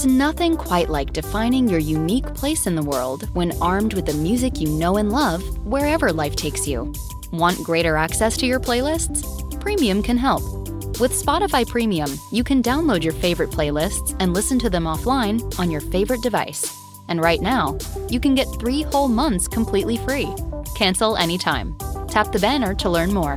There's nothing quite like defining your unique place in the world when armed with the music you know and love wherever life takes you. Want greater access to your playlists? Premium can help. With Spotify Premium, you can download your favorite playlists and listen to them offline on your favorite device. And right now, you can get three whole months completely free. Cancel anytime. Tap the banner to learn more.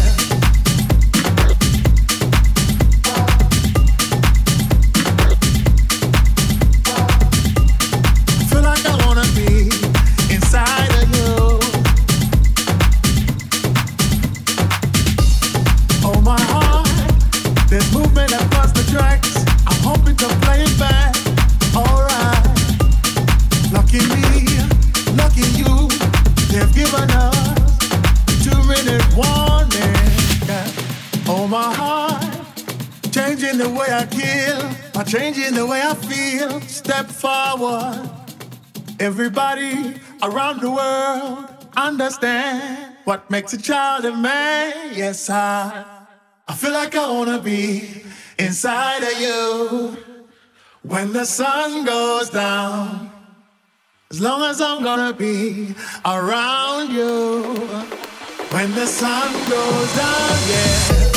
Makes a child of man. Yes, I, I feel like I wanna be inside of you when the sun goes down. As long as I'm gonna be around you when the sun goes down, yeah.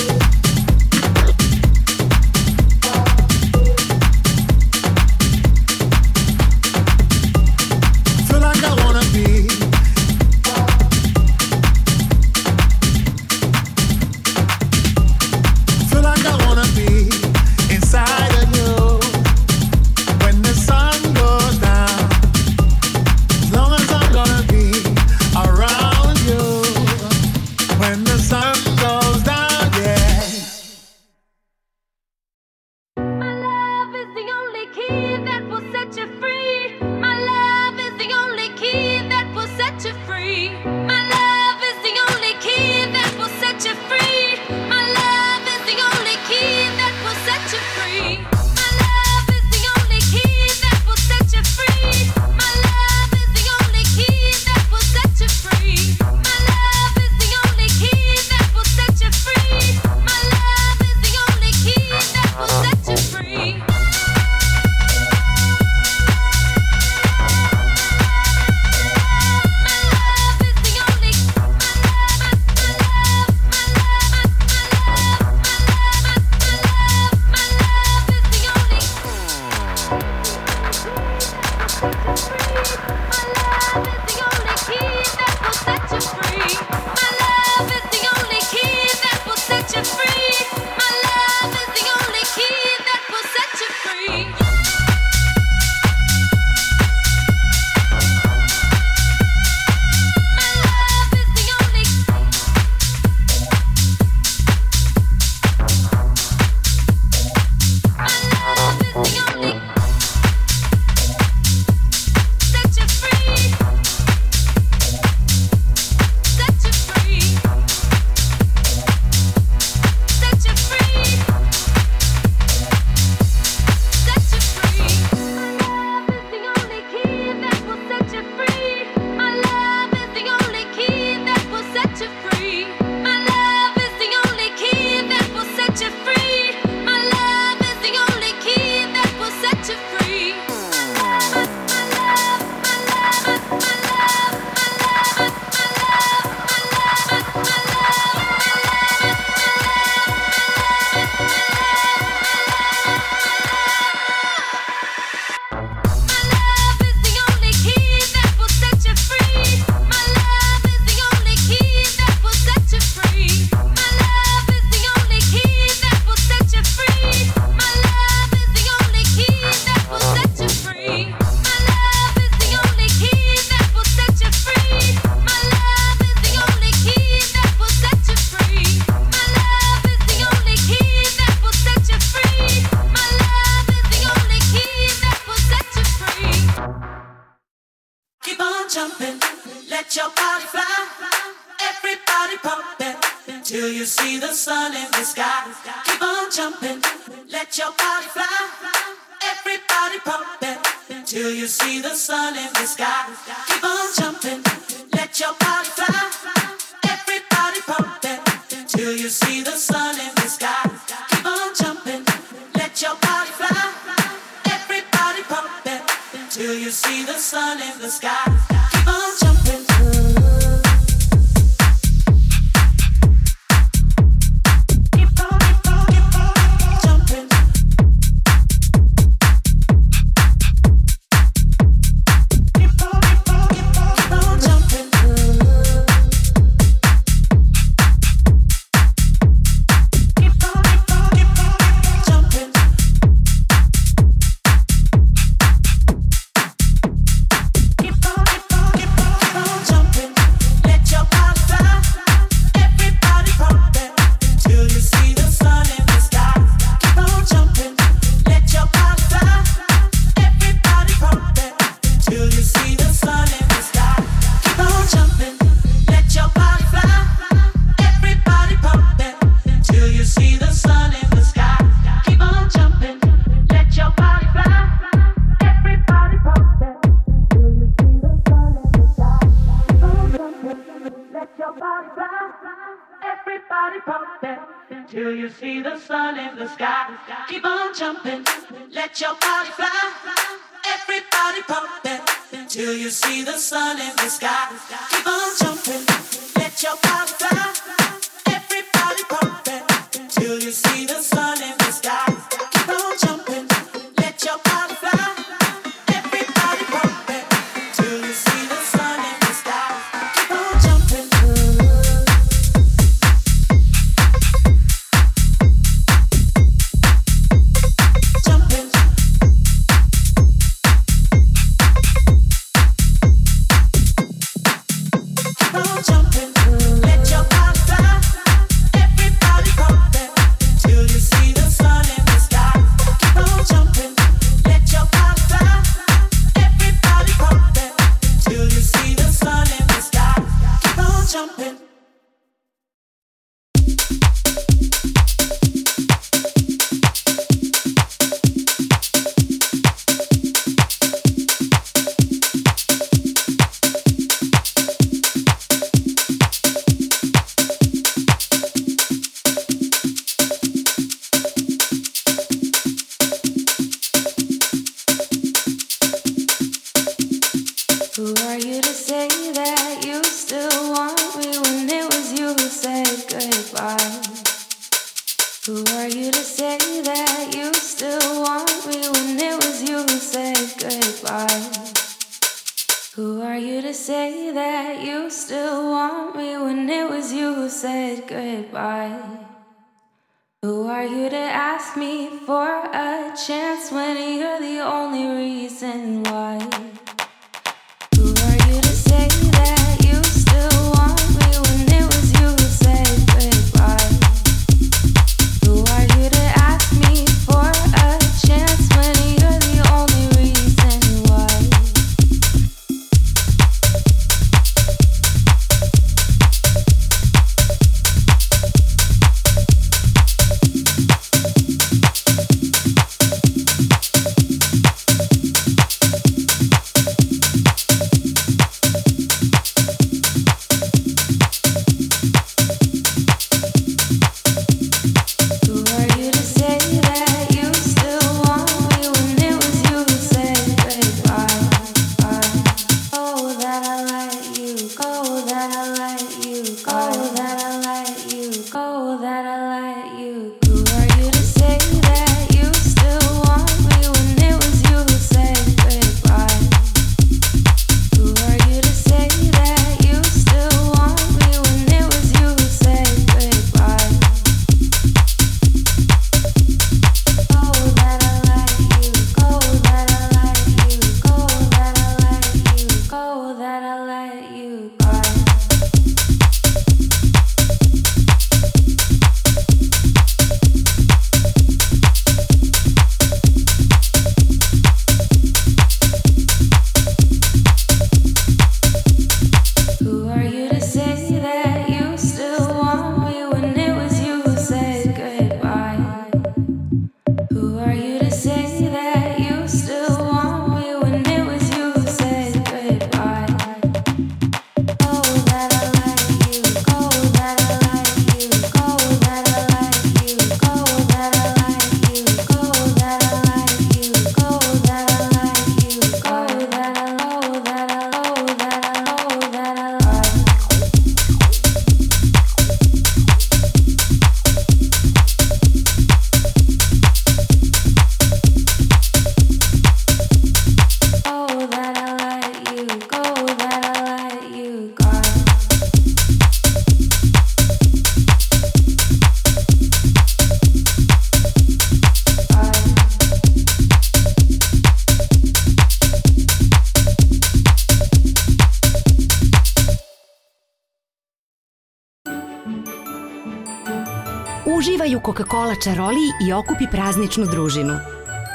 Čaroliji i okupi prazničnu družinu.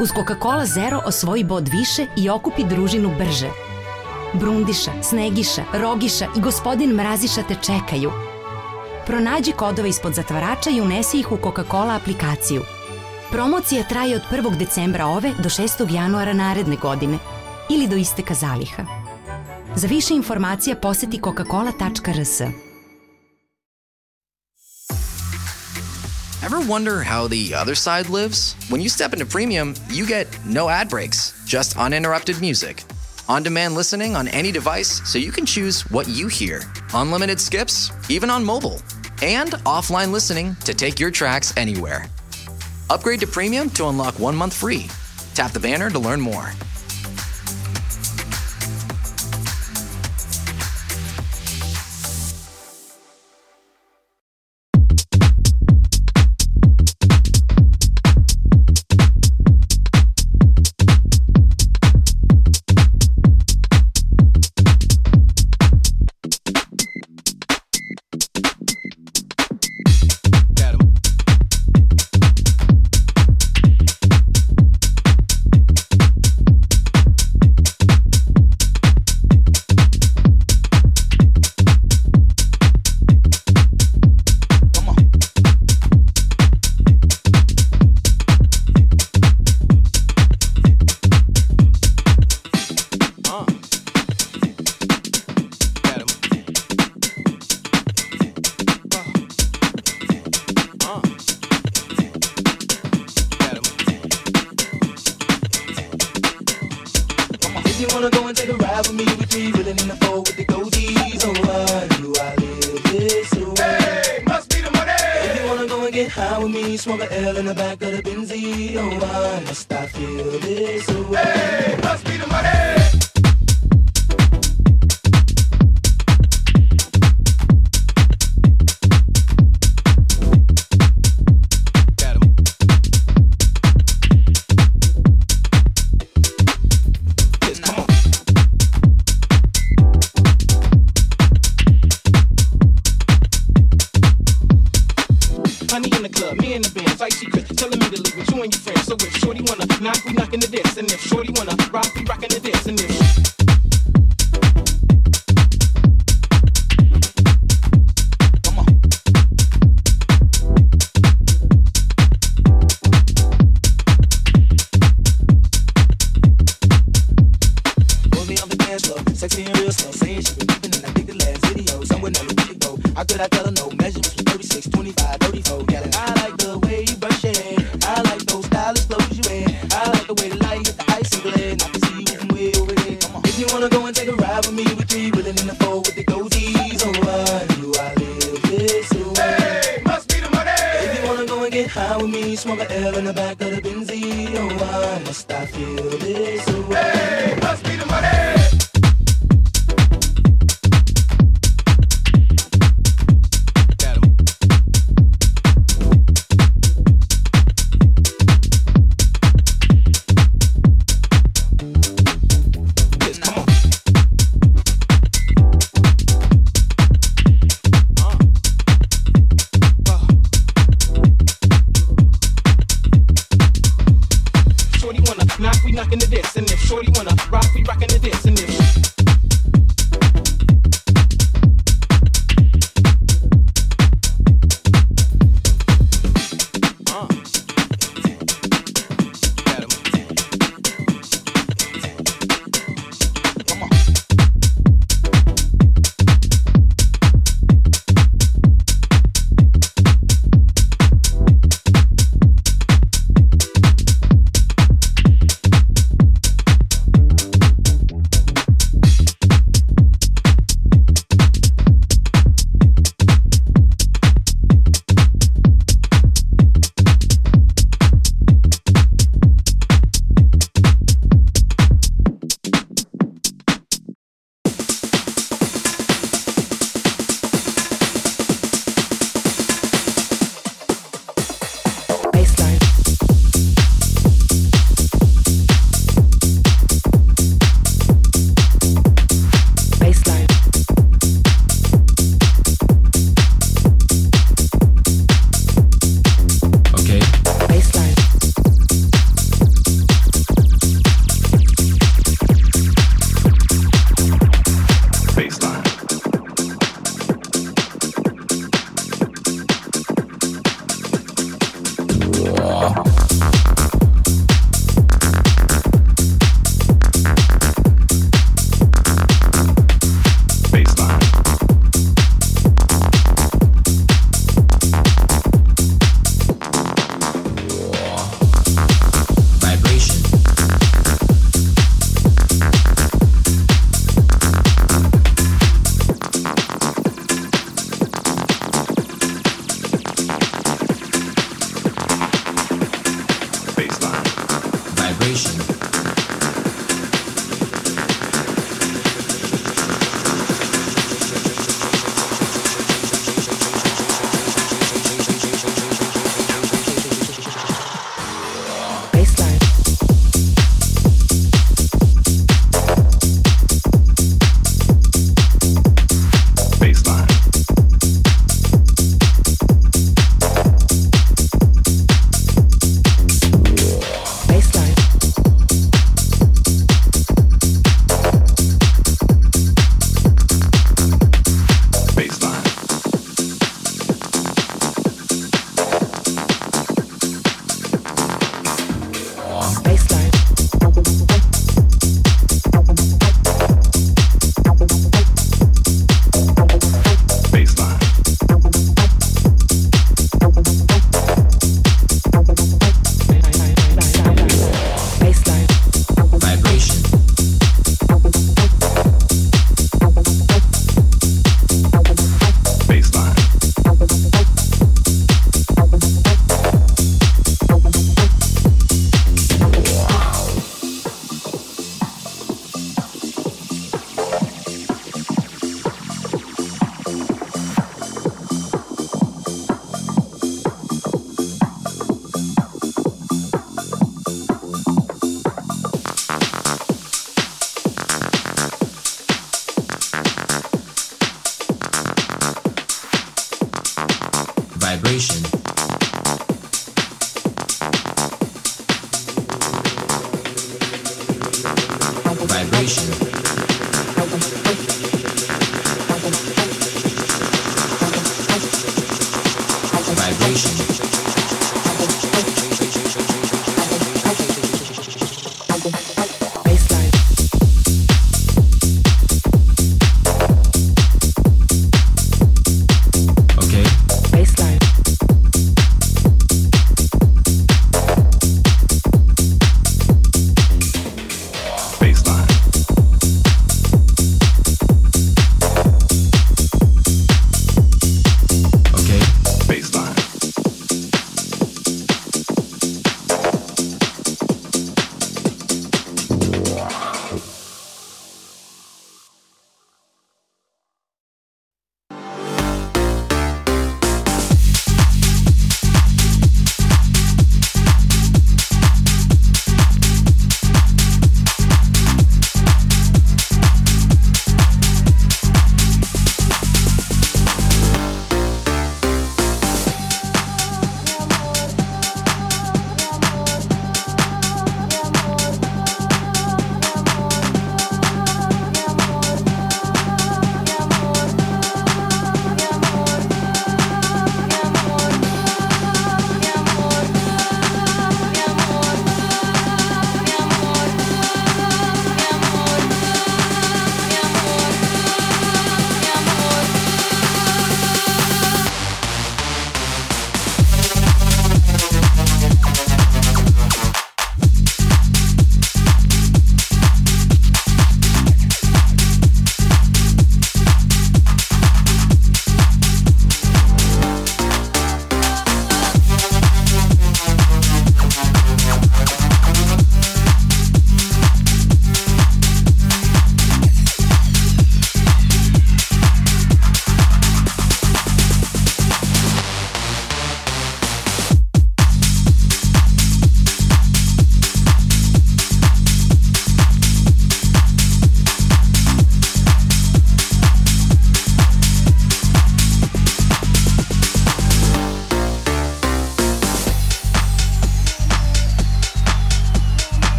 Uz Coca-Cola Zero osvoji bod više i okupi družinu brže. Brundiša, Snegiša, Rogiša i gospodin Mraziša te čekaju. Pronađi kodove ispod zatvarača i unesi ih u Coca-Cola aplikaciju. Promocija traje od 1. decembra ove do 6. januara naredne godine ili do isteka zaliha. Za više informacija poseti coca-cola.rs. Ever wonder how the other side lives? When you step into premium, you get no ad breaks, just uninterrupted music. On demand listening on any device so you can choose what you hear. Unlimited skips, even on mobile. And offline listening to take your tracks anywhere. Upgrade to premium to unlock one month free. Tap the banner to learn more.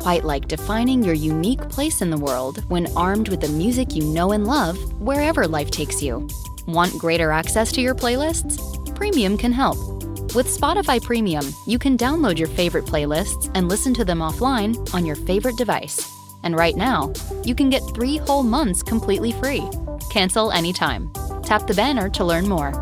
Quite like defining your unique place in the world when armed with the music you know and love wherever life takes you. Want greater access to your playlists? Premium can help. With Spotify Premium, you can download your favorite playlists and listen to them offline on your favorite device. And right now, you can get three whole months completely free. Cancel anytime. Tap the banner to learn more.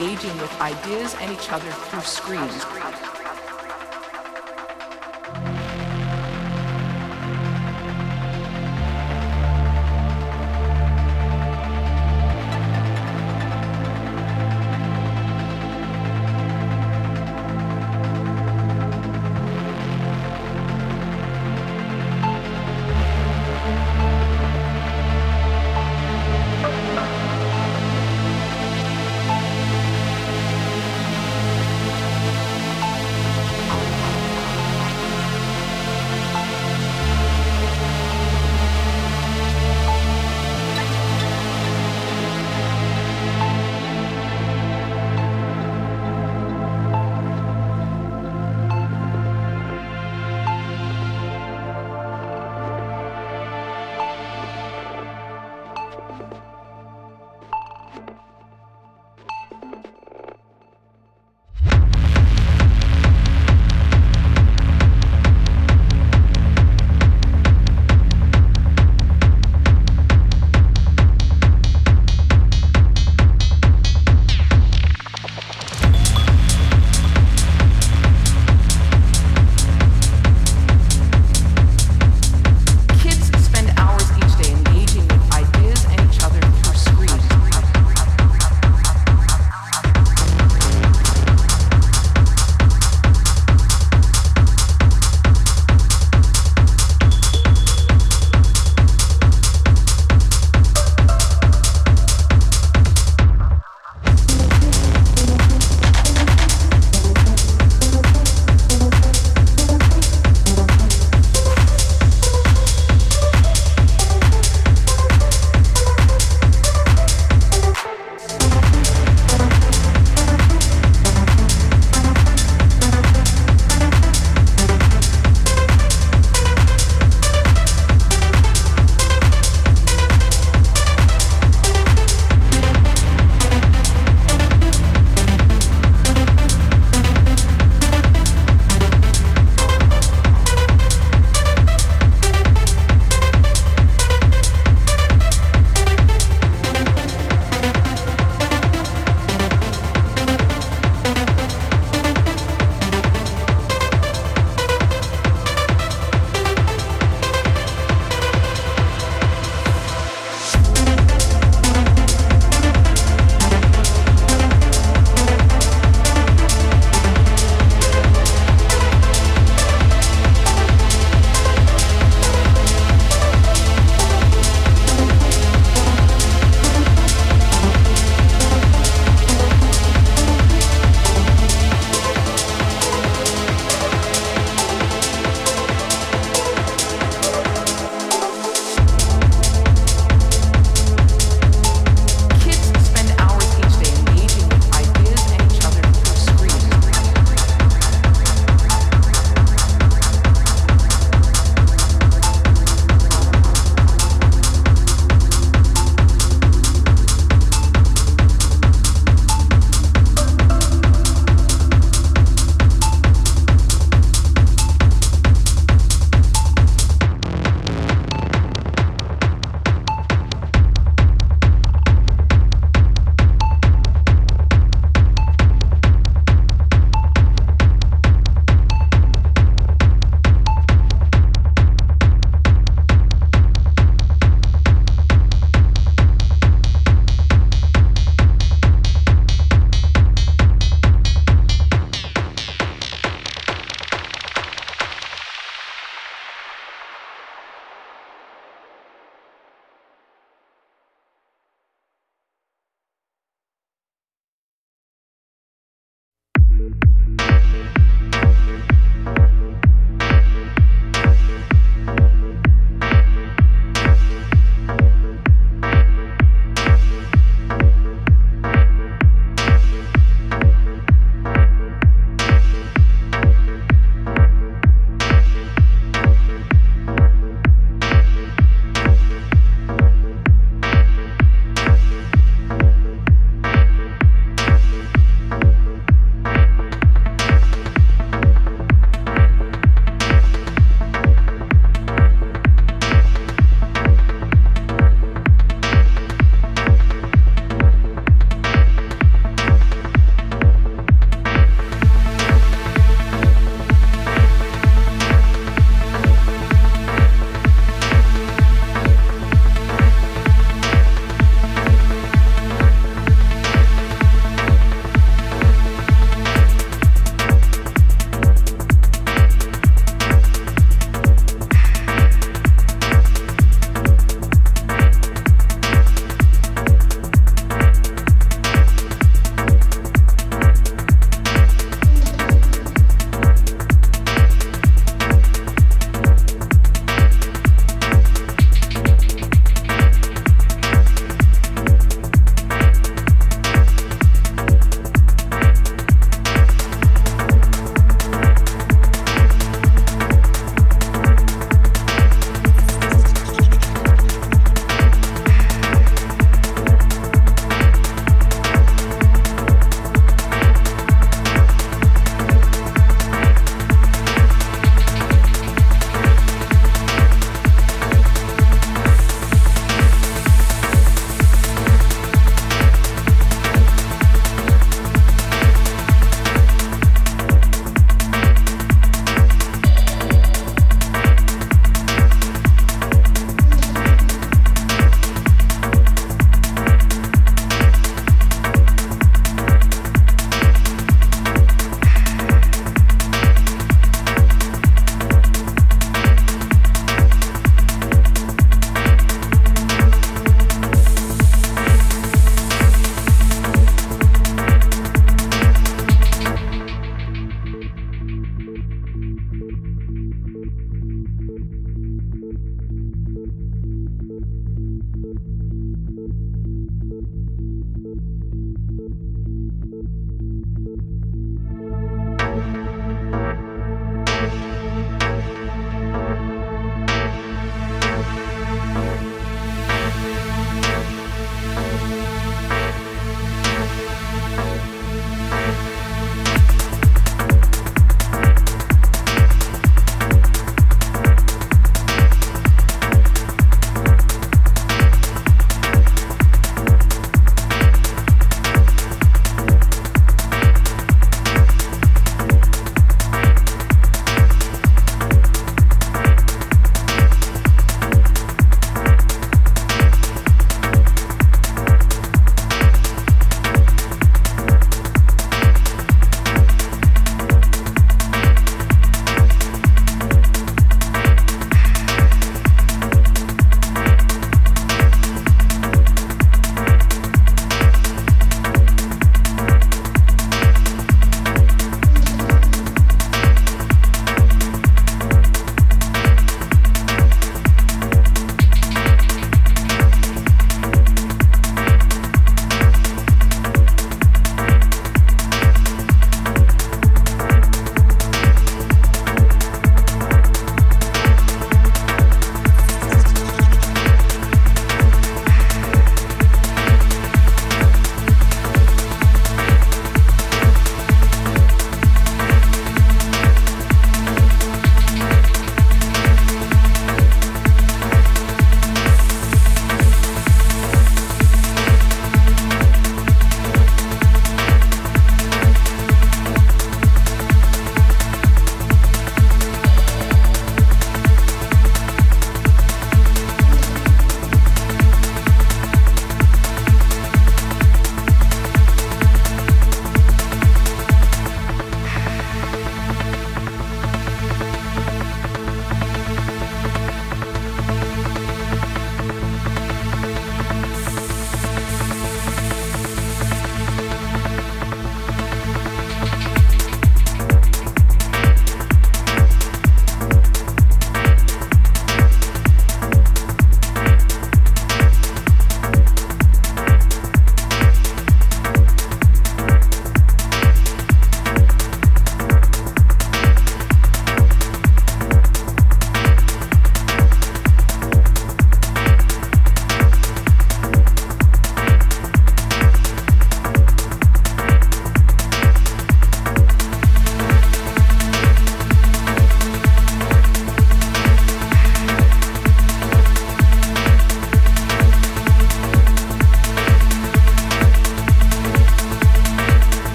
Engaging with ideas and each other through screens.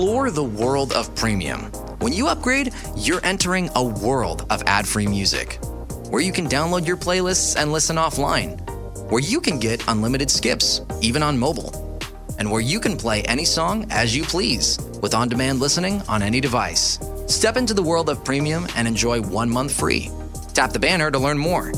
Explore the world of premium. When you upgrade, you're entering a world of ad free music where you can download your playlists and listen offline, where you can get unlimited skips, even on mobile, and where you can play any song as you please with on demand listening on any device. Step into the world of premium and enjoy one month free. Tap the banner to learn more.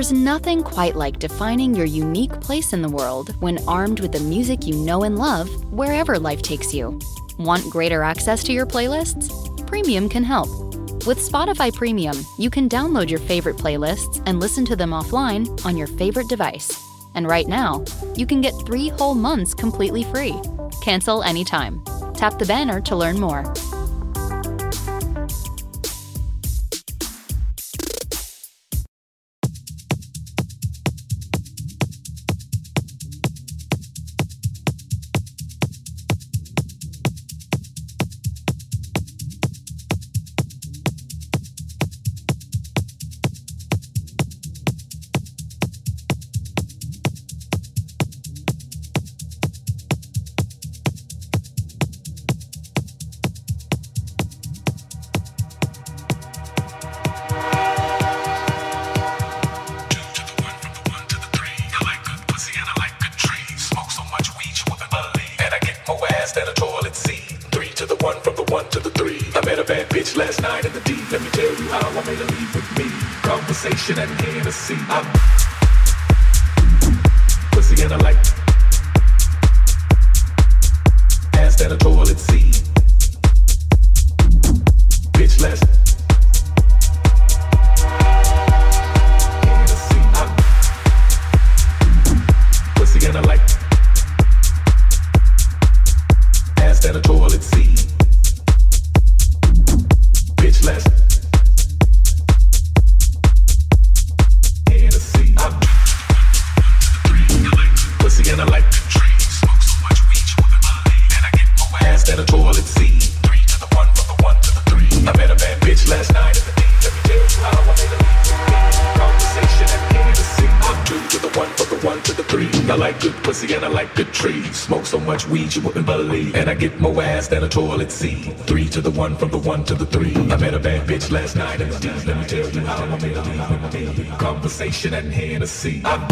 There's nothing quite like defining your unique place in the world when armed with the music you know and love wherever life takes you. Want greater access to your playlists? Premium can help. With Spotify Premium, you can download your favorite playlists and listen to them offline on your favorite device. And right now, you can get three whole months completely free. Cancel anytime. Tap the banner to learn more. than a toilet seat. Three to the one, from the one to the three. I met a bad bitch last night and the deep. Let me tell you how I made a deep conversation and Hennessy. I'm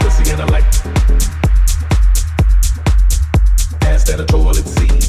Put together like as that a toilet seat.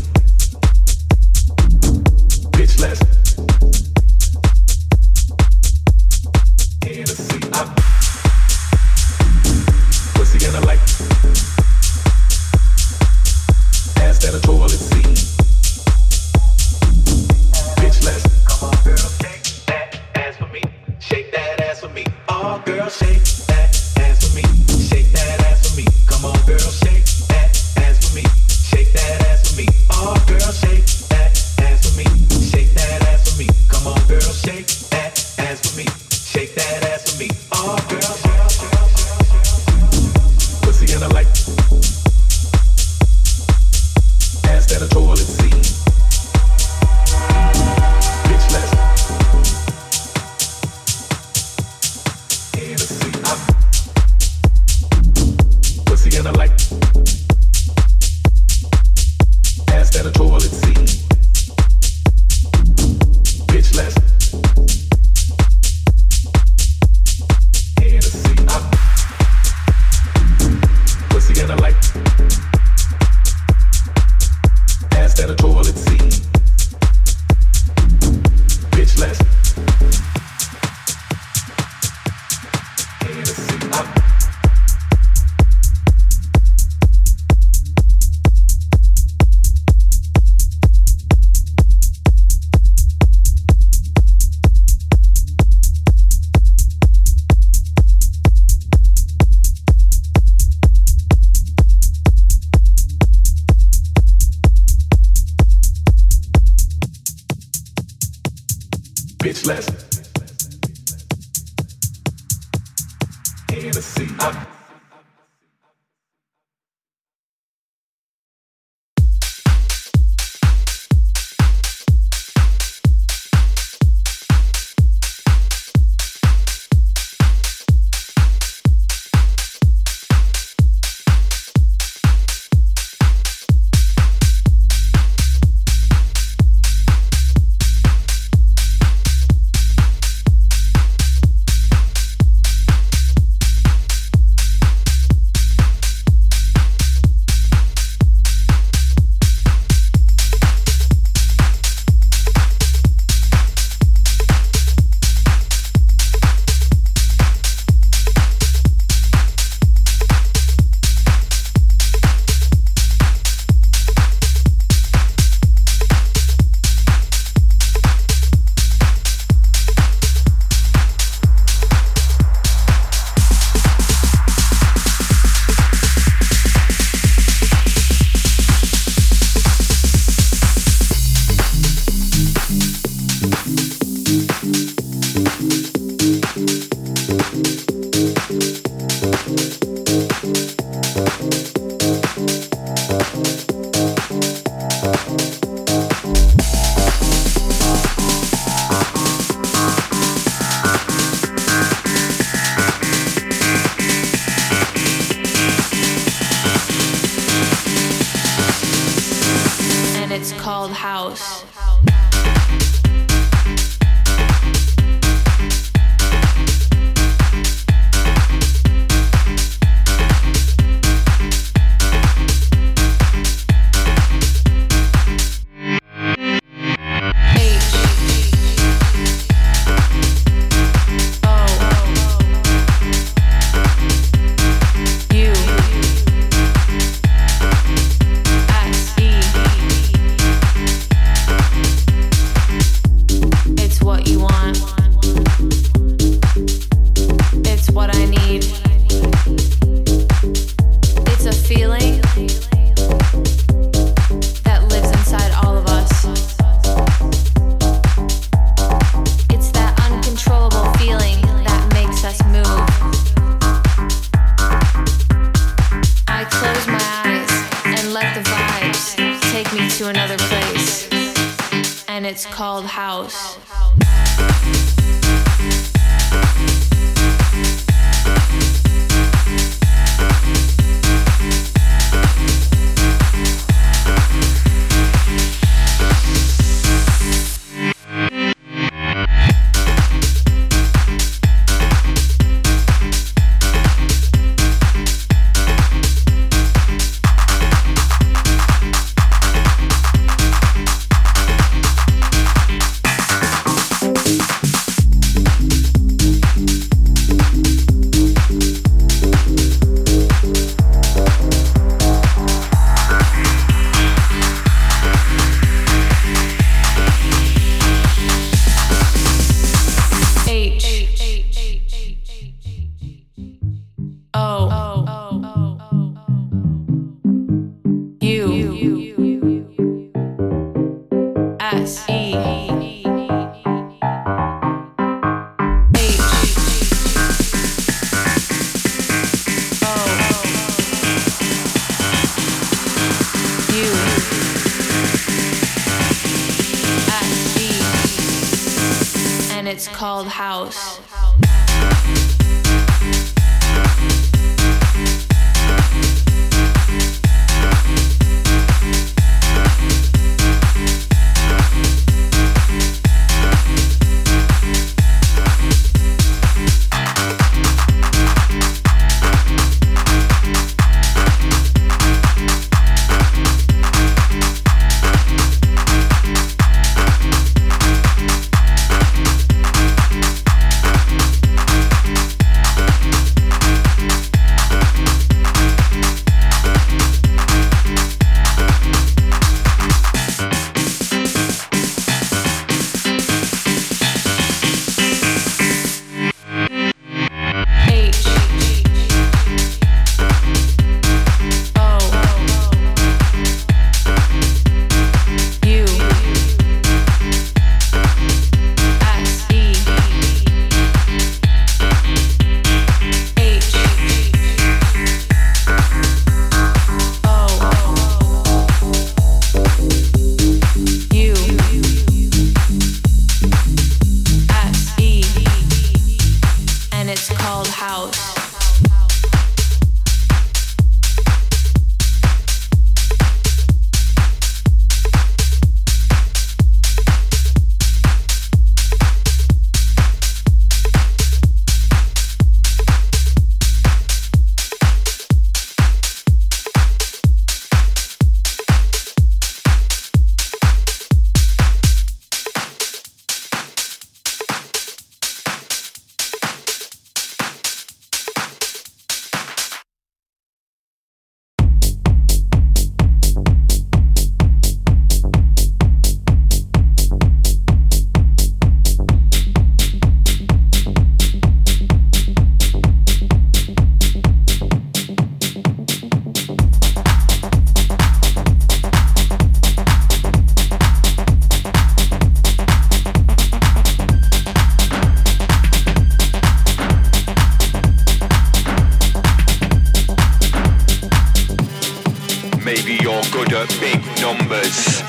numbers.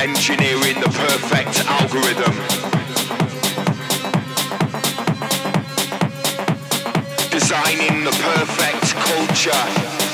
Engineering the perfect algorithm. Designing the perfect culture.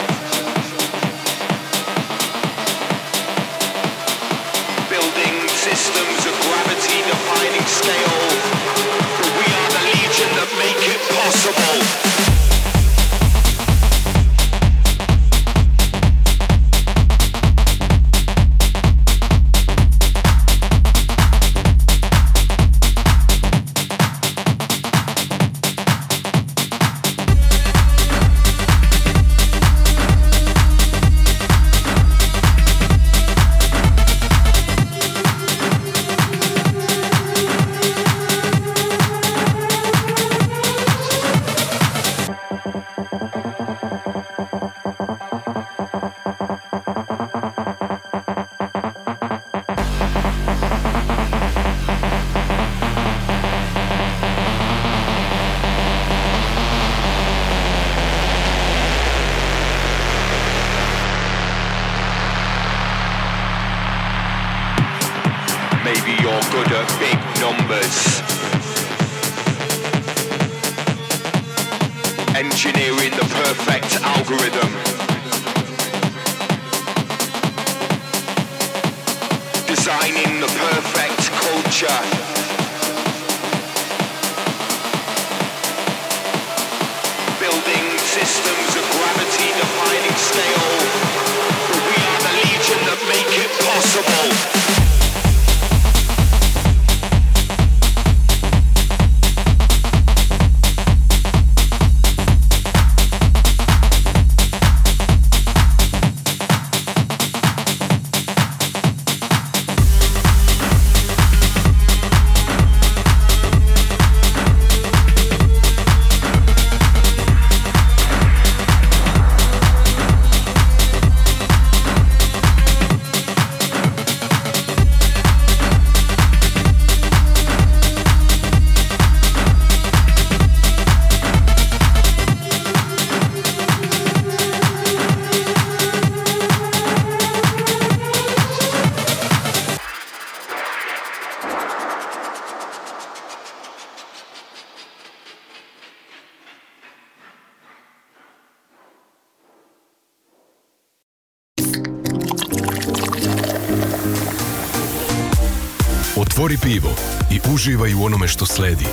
Uživaj u onome što sledi.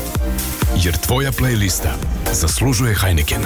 Jer tvoja playlista zaslužuje Heineken.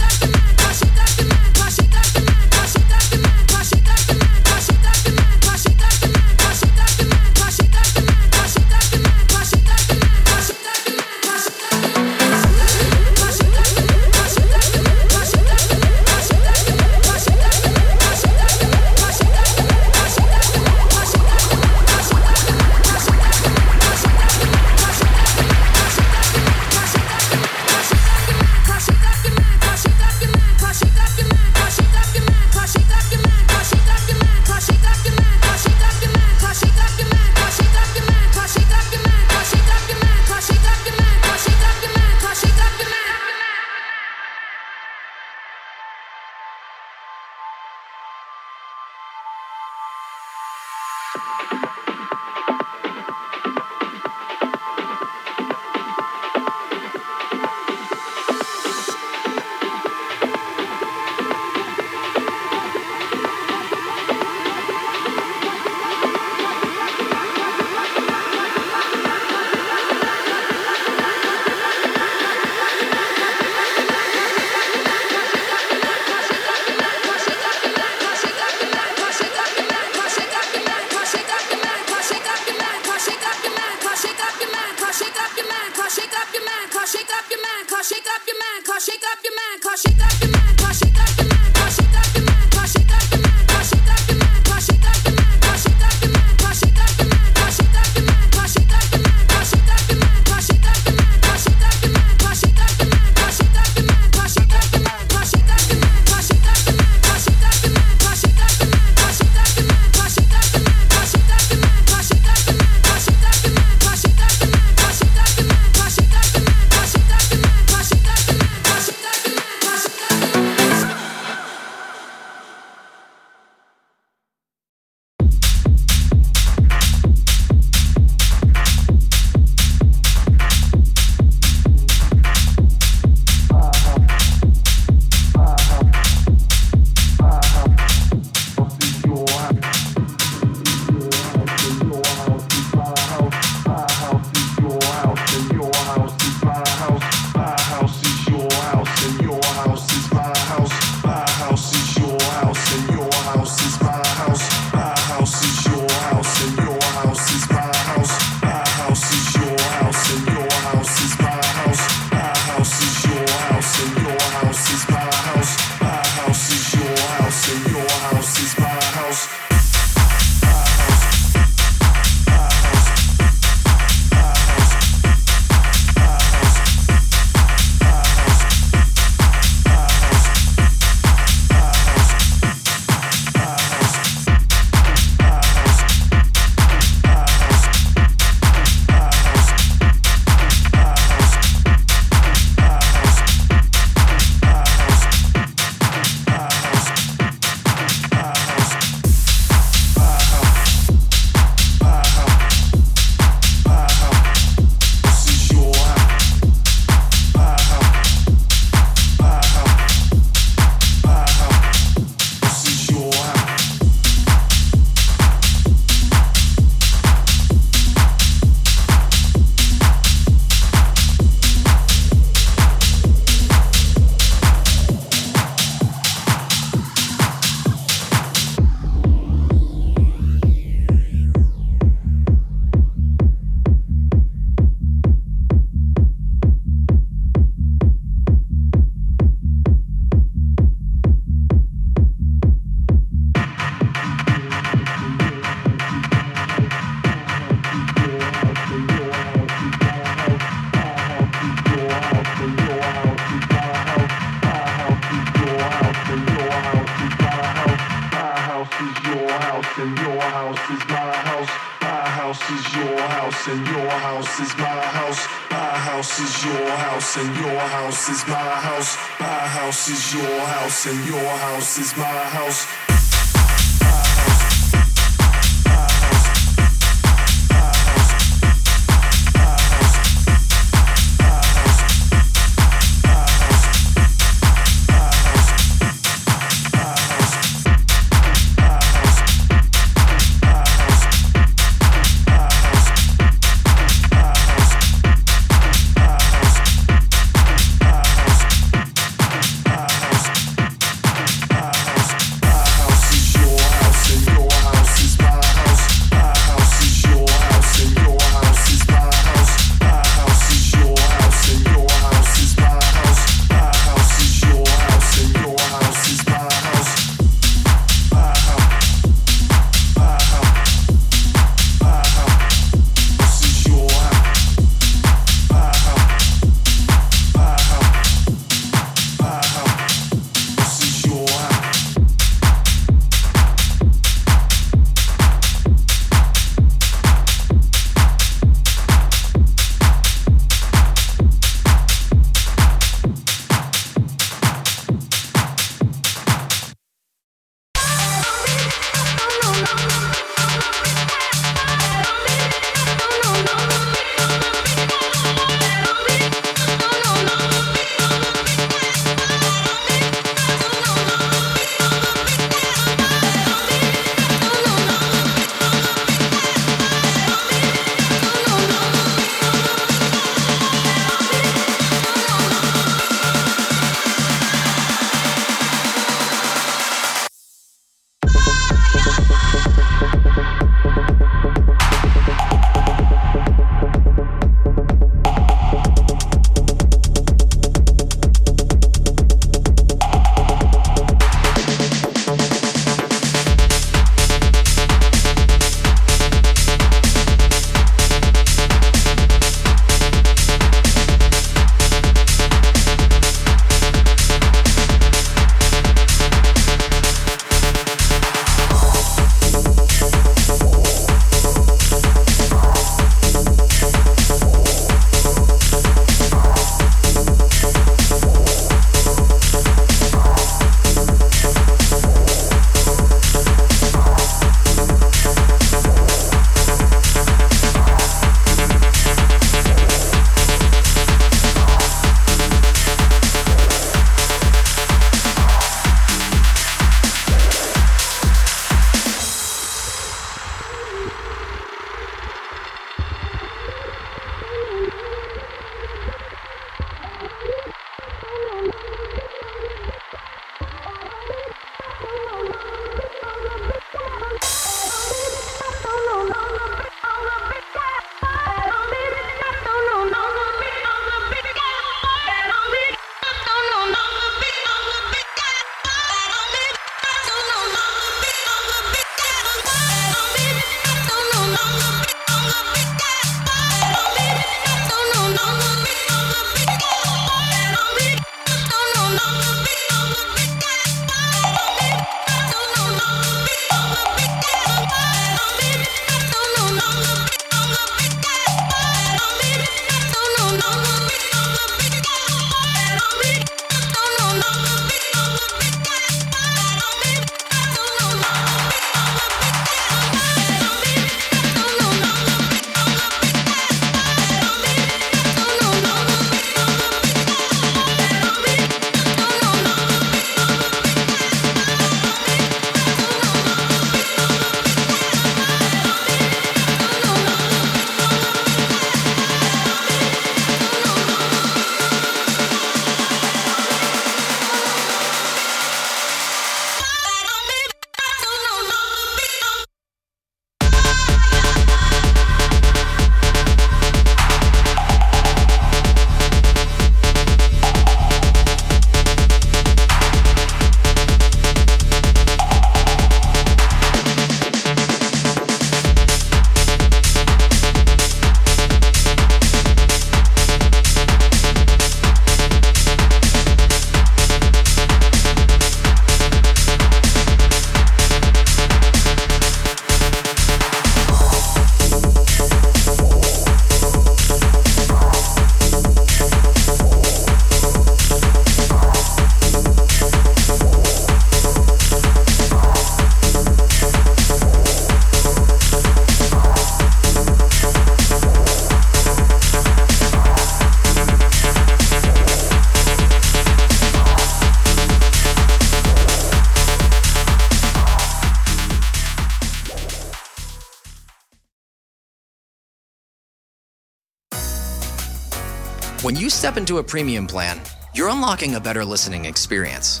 You step into a premium plan, you're unlocking a better listening experience.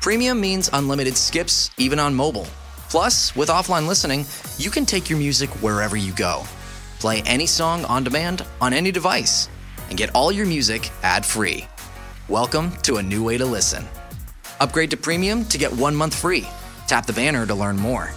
Premium means unlimited skips, even on mobile. Plus, with offline listening, you can take your music wherever you go. Play any song on demand on any device and get all your music ad free. Welcome to a new way to listen. Upgrade to premium to get one month free. Tap the banner to learn more.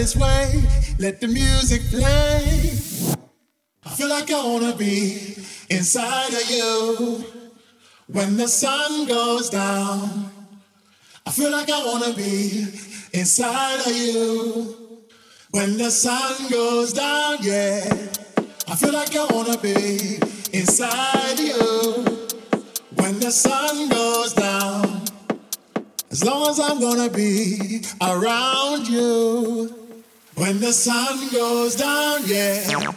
this way. Let the music play. I feel like I wanna be inside of you when the sun goes down. I feel like I wanna be inside of you when the sun goes down. Yeah, I feel like I wanna be inside of you when the sun goes down. As long as I'm gonna be around you. When the sun goes down, yeah.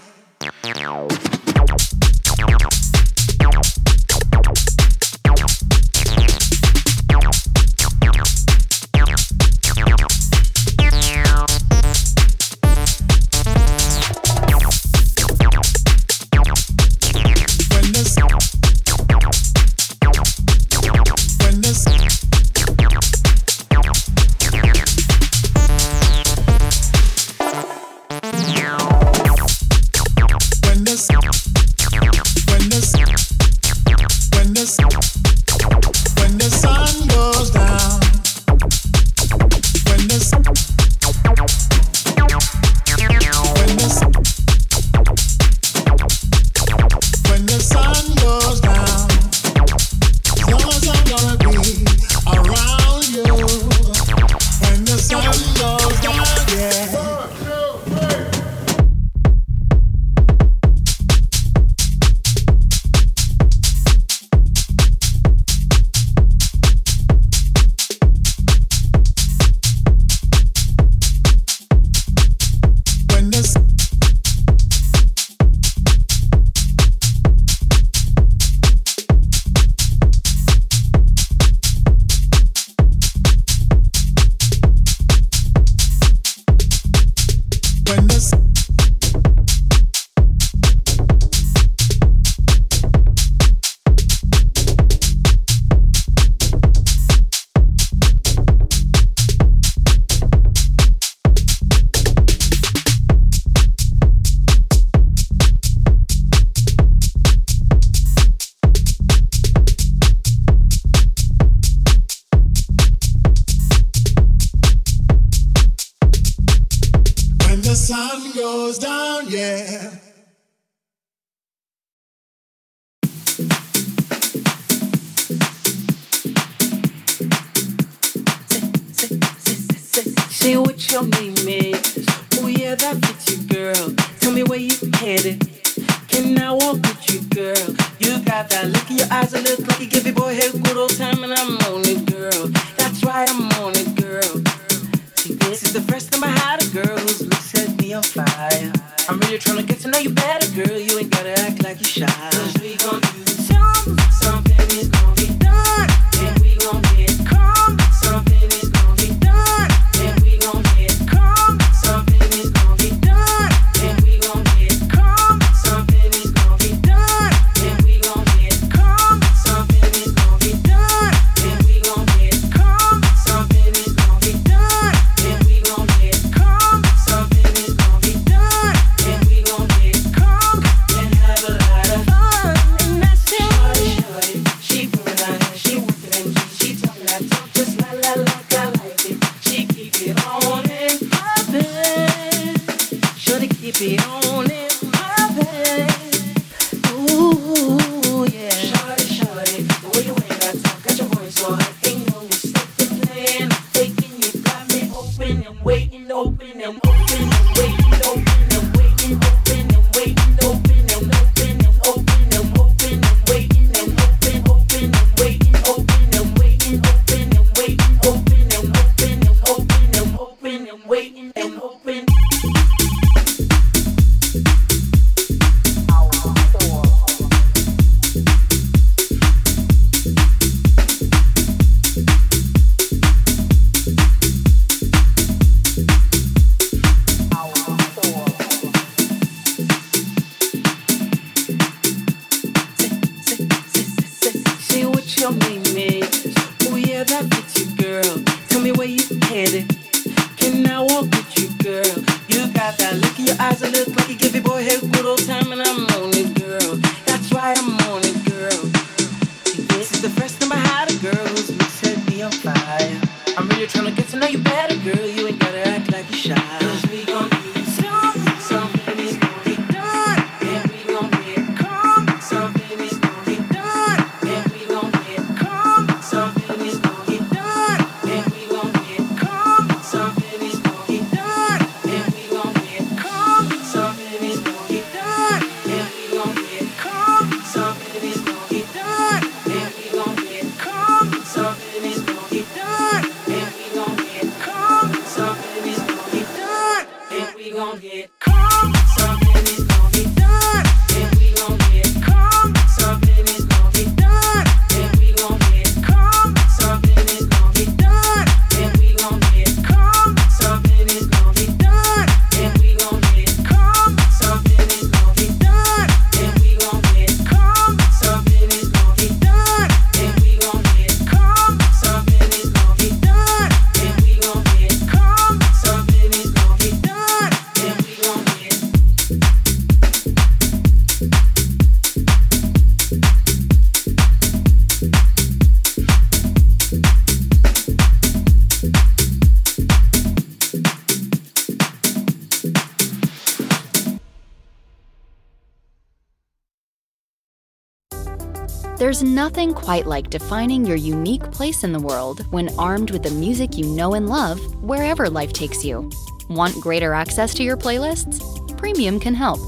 quite like defining your unique place in the world when armed with the music you know and love wherever life takes you. Want greater access to your playlists? Premium can help.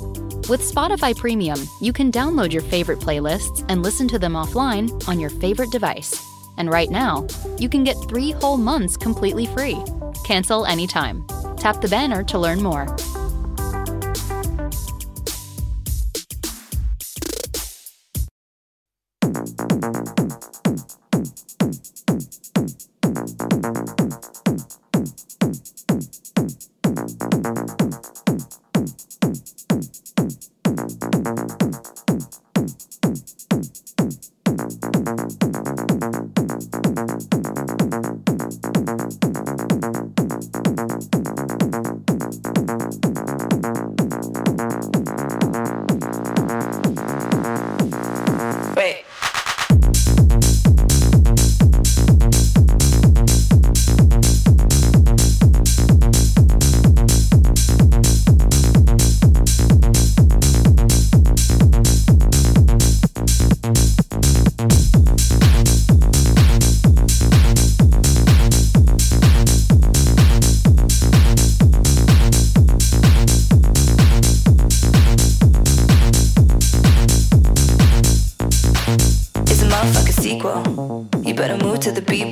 With Spotify Premium, you can download your favorite playlists and listen to them offline on your favorite device. And right now, you can get three whole months completely free. Cancel anytime. Tap the banner to learn more.